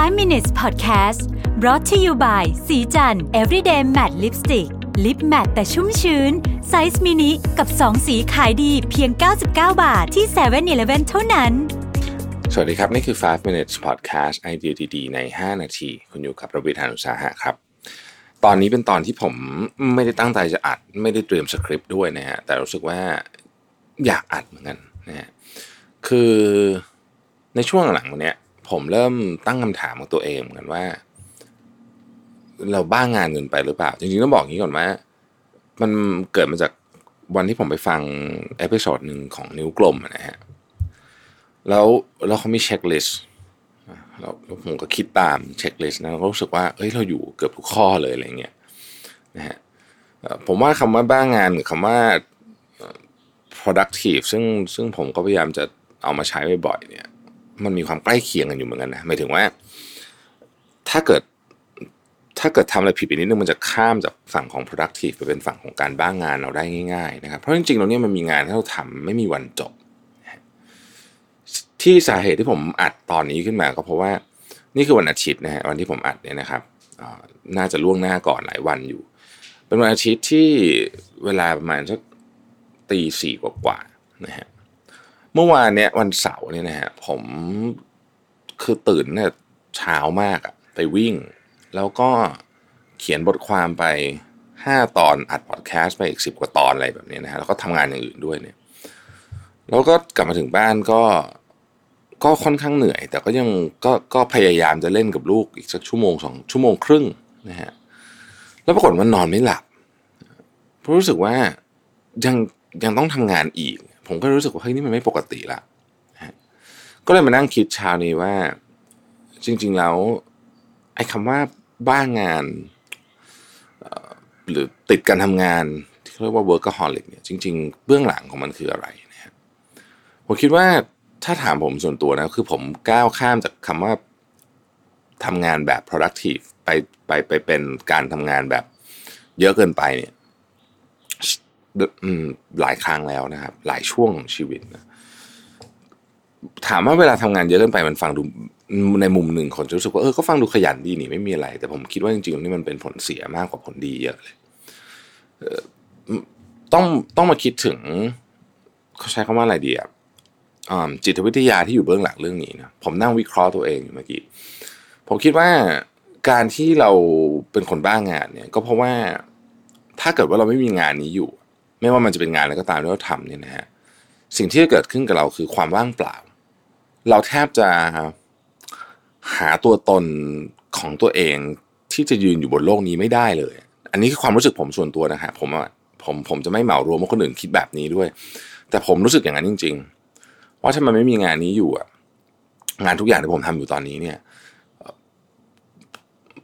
5 minutes podcast brought to you by ศรีจันทร์ everyday matte lipstick lip matte แต่ชุ่มชื้น ไซส์มินิกับ 2 สีขายดีเพียง 99 บาทที่7 e เ e ่ e อเท่านั้น สวัสดีครับ นี่คือ 5 minutes podcast ไอเดียดีๆ ใน 5 นาที คุณอยู่กับรวิศ หาญอุตสาหะครับ ตอนนี้เป็นตอนที่ผมไม่ได้ตั้งใจจะอัด ไม่ได้เตรียมสคริปต์ด้วยนะฮะ แต่รู้สึกว่าอยากอัดเหมือนกันนะฮะ คือในช่วงหลังวันเนี้ย ผมเริ่มตั้งคำถามกับตัวเองเหมือนกันว่า เราบ้างานเกินไปหรือเปล่า จริงๆต้องบอกอย่างนี้ก่อนว่า มันเกิดมาจากวันที่ผมไปฟัง episode หนึ่งของนิ้วกลมนะฮะแล้วแล้วเขามี checklist แล้วผมก็คิดตาม checklist นะก็รู้สึกว่าเอ้ยเราอยู่เกือบทุกข้อเลยอะไรเงี้ยนะฮะผมว่าคำว่าบ้างงานหรือคำว่า productive ซึ่งซึ่งผมก็พยายามจะเอามาใช้บ่อยๆเนี่ย มันมีความใกล้เคียงกันอยู่เหมือนกันนะหมายถึงว่า ถ้าเกิดถ้าเกิดทำอะไรผิดไปนิดนึงมันจะข้ามจากฝั่งของ productive ไปเป็นฝั่งของการบ้างงานเราได้ง่ายๆนะครับเพราะจริงๆเราเนี่ยมันมีงานที่เราทำไม่มีวันจบ ที่สาเหตุที่ผมอัดตอนนี้ขึ้นมาก็เพราะว่านี่คือวันอาทิตย์นะฮะวันที่ผมอัดเนี่ยนะครับน่าจะล่วงหน้าก่อนหลายวันอยู่ เป็นวันอาทิตย์ที่เวลาประมาณสักตีสี่กว่าๆนะฮะ เมื่อวานเนี่ยวันเสาร์เนี่ยนะฮะผมคือตื่นเนี่ยเช้ามากอะไปวิ่ง แล้วก็เขียนบทความไปห้าตอนอัดพอดแคสต์ไปอีกสิบกว่าตอนอะไรแบบนี้นะฮะแล้วก็ทำงานอย่างอื่นด้วยเนี่ย แล้วก็กลับมาถึงบ้านก็ก็ค่อนข้างเหนื่อย แต่ก็ยังก็ก็พยายามจะเล่นกับลูกอีกสักชั่วโมงสองชั่วโมงครึ่งนะฮะแล้วปรากฏว่านอนไม่หลับเพราะรู้สึกว่ายังยังต้องทำงานอีก ผมก็รู้สึกว่าเฮ้ยนี่มันไม่ปกติละก็เลยมานั่งคิดเช้านี้ว่า จริง ๆ แล้วไอ้คำว่าบ้างงานหรือติดการทำงานที่เรียกว่า workaholic เนี่ยจริง ๆ เบื้องหลังของมันคืออะไรนะฮะผมคิดว่าถ้าถามผมส่วนตัวนะคือผมก้าวข้ามจากคำว่าทำงานแบบ productive ไปไปไปเป็นการทำงานแบบเยอะเกินไปเนี่ย หลายครั้งแล้วนะครับ หลายช่วงชีวิตนะถามว่าเวลาทำงานเยอะเกินไปมันฟังดูในมุมหนึ่งคนจะรู้สึกว่าเออก็ฟังดูขยันดีนี่ไม่มีอะไร แต่ผมคิดว่าจริงๆนี่มันเป็นผลเสียมากกว่าผลดีเยอะเลยต้องต้องมาคิดถึงเขาใช้คำว่าอะไรดีอะจิตวิทยาที่อยู่เบื้องหลังเรื่องนี้นะผมนั่งวิเคราะห์ตัวเองอยู่เมื่อกี้ผมคิดว่าการที่เราเป็นคนบ้างงานเนี่ย ก็เพราะว่าถ้าเกิดว่าเราไม่มีงานนี้อยู่ ไม่ว่ามันจะเป็นงานอะไรก็ตามที่เราทำเนี่ยนะฮะสิ่งที่จะเกิดขึ้นกับเราคือความว่างเปล่า เราแทบจะหาตัวตนของตัวเองที่จะยืนอยู่บนโลกนี้ไม่ได้เลย อันนี้คือความรู้สึกผมส่วนตัวนะฮะผมผมผมจะไม่เหมารวมว่าคนอื่นคิดแบบนี้ด้วย แต่ผมรู้สึกอย่างนั้นจริง ๆ ว่าถ้ามันไม่มีงานนี้อยู่อะงานทุกอย่างที่ผมทำอยู่ตอนนี้เนี่ย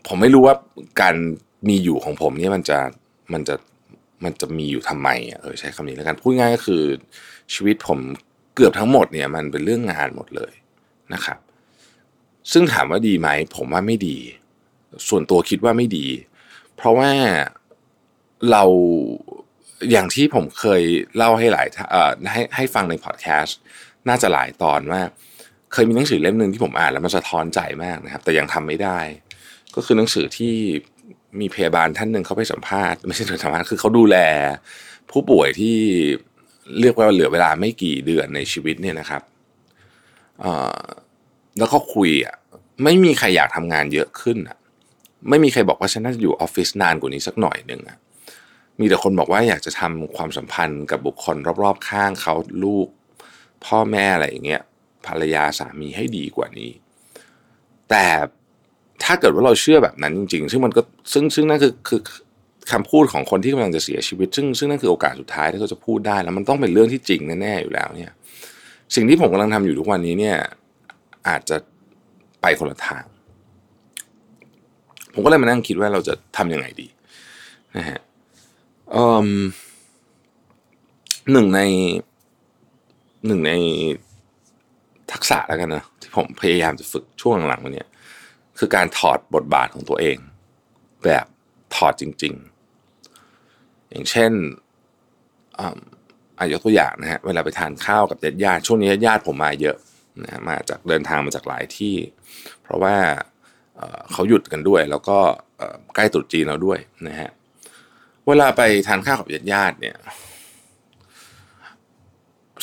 ผมไม่รู้ว่าการมีอยู่ของผมเนี่ยมันจะมันจะ มันจะมีอยู่ทำไมอะเออใช้คำนี้แล้วกันพูดง่ายก็คือ ชีวิตผมเกือบทั้งหมดเนี่ยมันเป็นเรื่องงานหมดเลยนะครับ ซึ่งถามว่าดีไหม ผมว่าไม่ดี ส่วนตัวคิดว่าไม่ดี เพราะว่าเราอย่างที่ผมเคยเล่าให้หลายท่าเอ่อให้ให้ฟังในพอดแคสต์น่าจะหลายตอนว่า เคยมีหนังสือเล่มหนึ่งที่ผมอ่านแล้วมันสะท้อนใจมากนะครับ แต่ยังทำไม่ได้ ก็คือหนังสือที่ มีพยาบาลท่านหนึ่งเขาไปสัมภาษณ์ไม่ใช่สัมภาษณ์คือเขาดูแล ผู้ป่วยที่เรียกว่าเหลือเวลาไม่กี่เดือนในชีวิตเนี่ยนะครับแล้วก็คุยอะไม่มีใครอยากทำงานเยอะขึ้นอะไม่มีใครบอกว่าฉันน่าจะอยู่ออฟฟิศนานกว่านี้สักหน่อยหนึ่งอะมีแต่คนบอกว่าอยากจะทำความสัมพันธ์กับบุคคลรอบๆข้างเขาลูก พ่อแม่อะไรอย่างเงี้ยภรรยาสามีให้ดีกว่านี้ แต่ ถ้าเกิดว่าเราเชื่อแบบนั้นจริง ๆ ซึ่งมันก็ซึ่งซึ่งนั่นคือคือคำพูดของคนที่กำลังจะเสียชีวิต ซึ่งซึ่งนั่นคือโอกาสสุดท้ายที่เขาจะพูดได้แล้วมันต้องเป็นเรื่องที่จริงแน่ๆอยู่แล้วเนี่ย สิ่งที่ผมกำลังทำอยู่ทุกวันนี้เนี่ย อาจจะไปคนละทาง ผมก็เลยมานั่งคิดว่าเราจะทำยังไงดีนะฮะอืมหนึ่งในหนึ่งในทักษะแล้วกันนะที่ผมพยายามจะฝึกช่วงหลังๆมาเนี่ย คือการถอดบทบาทของตัวเอง แบบถอดจริง ๆ อย่างเช่นอาอายกตัวอย่างนะฮะเวลาไปทานข้าวกับญาติๆช่วงนี้ญาติผมมาเยอะนะมาจากเดินทางมาจากหลายที่ เพราะว่าเขาหยุดกันด้วย แล้วก็ใกล้ตรุษจีนแล้วด้วยนะฮะเวลาไปทานข้าวกับญาติๆเนี่ย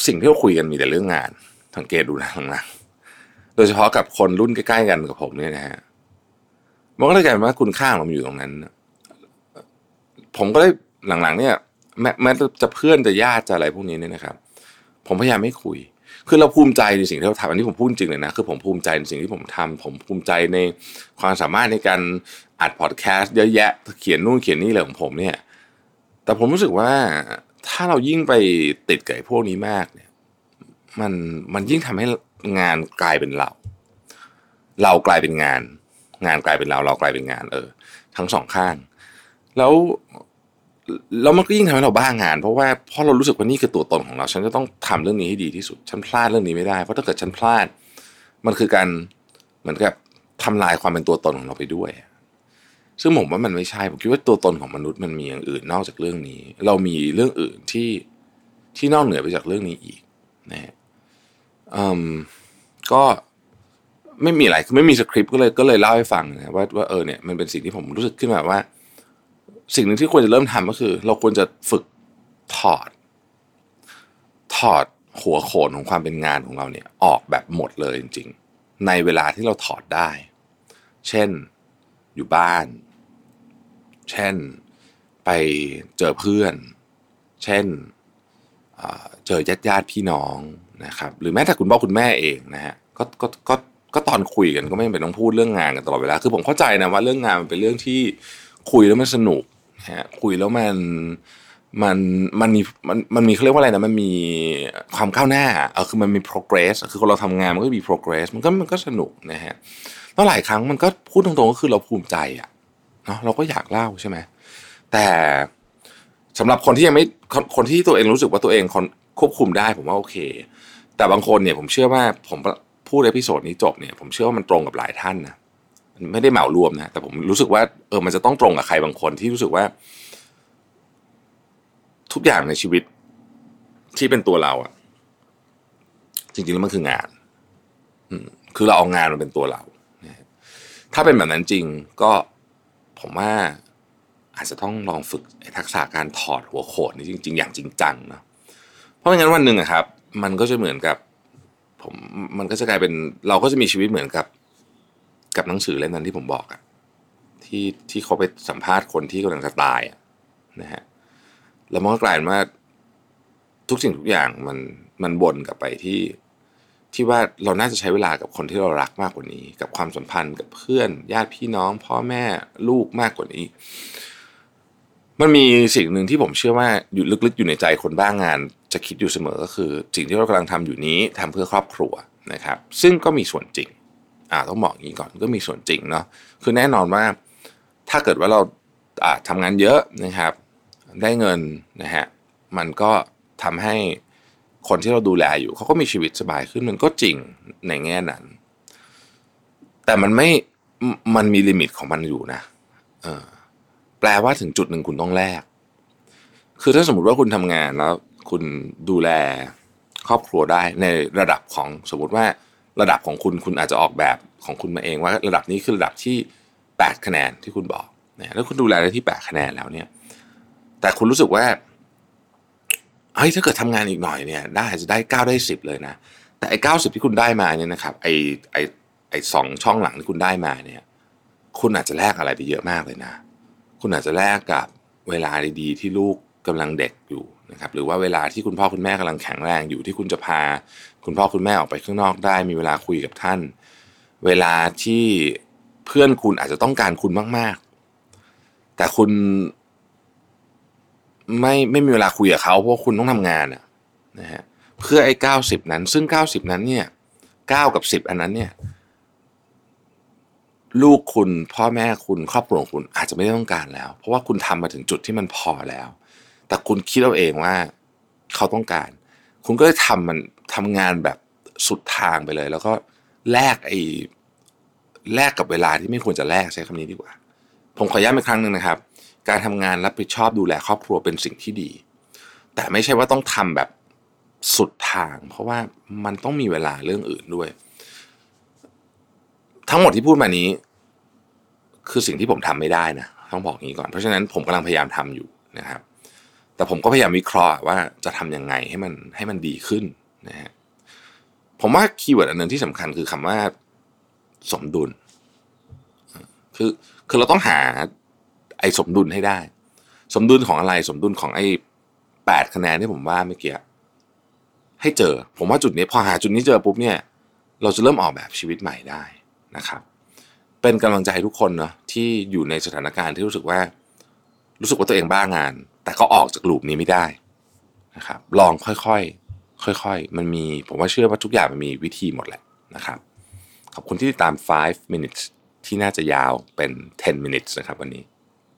สิ่งที่เราคุยกันมีแต่เรื่องงานสังเกตดูนะหลังๆ โดยเฉพาะกับคนรุ่นใกล้ๆกันกับผมเนี่ยนะฮะมันก็เลยกลายเป็นว่าคุณค่าของเราอยู่ตรงนั้น ผมก็เลยหลังๆ เนี่ย แม้แม้จะเพื่อนจะญาติจะอะไรพวกนี้เนี่ยนะครับ ผมพยายามไม่คุย คือเราภูมิใจในสิ่งที่เราทำอันนี้ผมพูดจริงเลยนะคือผมภูมิใจในสิ่งที่ผมทำผมภูมิใจในความสามารถในการอัดพอดแคสต์เยอะแยะเขียนนู่นเขียนนี่อะไรของผมเนี่ย แต่ผมรู้สึกว่าถ้าเรายิ่งไปติดกับไอ้พวกนี้มากเนี่ย มันมันยิ่งทำให้งานกลายเป็นเรา เรากลายเป็นงาน งานกลายเป็นเรา เรากลายเป็นงาน เออ ทั้งสองข้าง แล้วแล้วมันก็ยิ่งทำให้เราบ้างาน เพราะว่าเพราะเรารู้สึกว่านี่คือตัวตนของเรา ฉันจะต้องทำเรื่องนี้ให้ดีที่สุด ฉันพลาดเรื่องนี้ไม่ได้ เพราะถ้าเกิดฉันพลาด มันคือการเหมือนกับทำลายความเป็นตัวตนของเราไปด้วย ซึ่งผมว่ามันไม่ใช่ ผมคิดว่าตัวตนของมนุษย์มันมีอย่างอื่นนอกจากเรื่องนี้ เรามีเรื่องอื่นที่ที่นอกเหนือไปจากเรื่องนี้อีกนะฮะ ก็ไม่มีอะไรคือไม่มีสคริปต์ก็เลยก็เลยเล่าให้ฟังนะว่าว่าเออเนี่ยมันเป็นสิ่งที่ผมรู้สึกขึ้นมาว่า สิ่งหนึ่งที่ควรจะเริ่มทำก็คือ เราควรจะฝึกถอด ถอดหัวโขนของความเป็นงานของเราเนี่ย ออกแบบหมดเลยจริง ๆ ในเวลาที่เราถอดได้ เช่นอยู่บ้าน เช่นไปเจอเพื่อน เช่นเจอญาติญาติพี่น้อง นะครับหรือแม้แต่คุณพ่อคุณแม่เองนะฮะก็ก็ก็ก็ตอนคุยกันก็ไม่เป็นต้องพูดเรื่องงานกันตลอดเวลาคือผมเข้าใจนะว่าเรื่องงานมันเป็นเรื่องที่คุยแล้วมันสนุกฮะคุยแล้วมันมันมันมีมันมันมีเขาเรียกว่าอะไรนะมันมีความก้าวหน้าเออคือมันมี progress คือคนเราทำงานมันก็มี progress มันก็มันก็สนุกนะฮะแล้วหลายครั้งมันก็พูดตรงๆก็คือเราภูมิใจอะเนาะเราก็อยากเล่าใช่ไหมแต่สำหรับคนที่ยังไม่คนที่ตัวเองรู้สึกว่าตัวเองควบคุมได้ผมว่าโอเค แต่บางคนเนี่ยผมเชื่อว่าผมพูดในพิโซดนี้จบเนี่ยผมเชื่อว่ามันตรงกับหลายท่านนะไม่ได้เหมารวมนะแต่ผมรู้สึกว่าเออมันจะต้องตรงกับใครบางคนที่รู้สึกว่า ทุกอย่างในชีวิตที่เป็นตัวเราอะจริงๆแล้วมันคืองานคือเราเอางานมันเป็นตัวเราถ้าเป็นแบบนั้นจริงก็ผมว่าอาจจะต้องลองฝึกทักษะการถอดหัวโขดนี่จริง ๆ อย่างจริงจังนะเพราะไม่งั้นวันหนึ่งอะครับ มันก็จะเหมือนกับ ผมมันก็จะกลายเป็นเราก็จะมีชีวิตเหมือนกับ กับหนังสือเล่มนั้นที่ผมบอกอะที่ที่เขาไปสัมภาษณ์คนที่กำลังจะตายนะฮะแล้วมันก็กลายเป็นว่าทุกสิ่งทุกอย่างมันมันวนกลับไปที่ที่ว่าเราน่าจะใช้เวลากับคนที่เรารักมากกว่านี้ กับความสัมพันธ์กับเพื่อน ญาติพี่น้อง พ่อแม่ลูกมากกว่านี้ มันมีสิ่งหนึ่งที่ผมเชื่อว่าอยู่ลึกๆอยู่ในใจคนบ้างงาน จะคิดอยู่เสมอก็คือสิ่งที่เรากำลังทำอยู่นี้ทำเพื่อครอบครัวนะครับ ซึ่งก็มีส่วนจริงอ่าต้องบอกอย่างนี้ก่อนก็มีส่วนจริงเนาะคือแน่นอนว่าถ้าเกิดว่าเราอ่าทำงานเยอะนะครับ ได้เงินนะฮะมันก็ทำให้คนที่เราดูแลอยู่เขาก็มีชีวิตสบายขึ้นมันก็จริงในแง่นั้น แต่มันไม่มันมีลิมิตของมันอยู่นะเออแปลว่าถึงจุดหนึ่งคุณต้องแลกคือถ้าสมมติว่าคุณทำงานแล้ว คุณดูแลครอบครัวได้ในระดับของสมมติว่าระดับของคุณคุณอาจจะออกแบบของคุณมาเองว่าระดับนี้คือระดับที่แปดคะแนนที่คุณบอกนะแล้วคุณดูแลได้ที่แปดคะแนนแล้วเนี่ย แต่คุณรู้สึกว่าเฮ้ยถ้าเกิดทำงานอีกหน่อยเนี่ยได้จะได้เก้าได้สิบเลยนะ แต่ไอ้เก้าสิบที่คุณได้มาเนี่ยนะครับไอ้ไอ้ไอ้สองช่องหลังที่คุณได้มาเนี่ย คุณอาจจะแลกอะไรไปเยอะมากเลยนะ คุณอาจจะแลกกับเวลาดีๆ ที่ลูกกำลังเด็กอยู่ นะครับหรือว่าเวลาที่คุณพ่อคุณแม่กำลังแข็งแรงอยู่ที่คุณจะพา คุณพ่อคุณแม่ออกไปข้างนอกได้ มีเวลาคุยกับท่าน เวลาที่เพื่อนคุณอาจจะต้องการคุณมาก ๆ แต่คุณไม่ไม่มีเวลาคุยกับเขาเพราะคุณต้องทำงานนะฮะเพื่อไอ้เก้าสิบนั้น ซึ่งเก้าสิบนั้นเนี่ยเก้ากับสิบอันนั้นเนี่ยลูกคุณพ่อแม่คุณครอบครัวคุณอาจจะไม่ได้ต้องการแล้ว เพราะว่าคุณทำมาถึงจุดที่มันพอแล้ว แต่คุณคิดเอาเองว่าเขาต้องการ คุณก็เลยทำมันทำงานแบบสุดทางไปเลย แล้วก็แลกไอ้แลกกับเวลาที่ไม่ควรจะแลกใช้คำนี้ดีกว่า ผมขอย้ำอีกครั้งหนึ่งนะครับ การทำงานรับผิดชอบดูแลครอบครัวเป็นสิ่งที่ดี แต่ไม่ใช่ว่าต้องทำแบบสุดทาง เพราะว่ามันต้องมีเวลาเรื่องอื่นด้วย ทั้งหมดที่พูดมานี้ คือสิ่งที่ผมทำไม่ได้นะต้องบอกงี้ก่อน เพราะฉะนั้นผมกำลังพยายามทำอยู่นะครับ แต่ผมก็พยายามวิเคราะห์ว่าจะทำยังไงให้มันให้มันดีขึ้นนะฮะผมว่า keyword อันหนึ่งที่สำคัญคือคำว่าสมดุล คือคือเราต้องหาไอ้สมดุลให้ได้ สมดุลของอะไรสมดุลของไอ้แปดคะแนนที่ผมว่าเมื่อกี้ให้เจอ ผมว่าจุดนี้พอหาจุดนี้เจอปุ๊บเนี่ย เราจะเริ่มออกแบบชีวิตใหม่ได้นะครับ เป็นกำลังใจทุกคนเนาะที่อยู่ในสถานการณ์ที่รู้สึกว่า รู้สึกว่าตัวเองบ้างาน แต่ก็ออกจากลูปนี้ไม่ได้นะครับ ลองค่อยๆ ค่อยๆ มันมีผมว่าเชื่อว่าทุกอย่างมันมีวิธีหมดแหละนะครับ ขอบคุณที่ติดตาม 5 minutes ที่น่าจะยาวเป็น 10 minutes นะครับวันนี้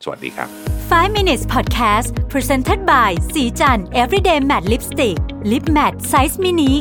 สวัสดีครับ 5 minutes podcast presented by สีจัน everyday matte lipstick lip matte size mini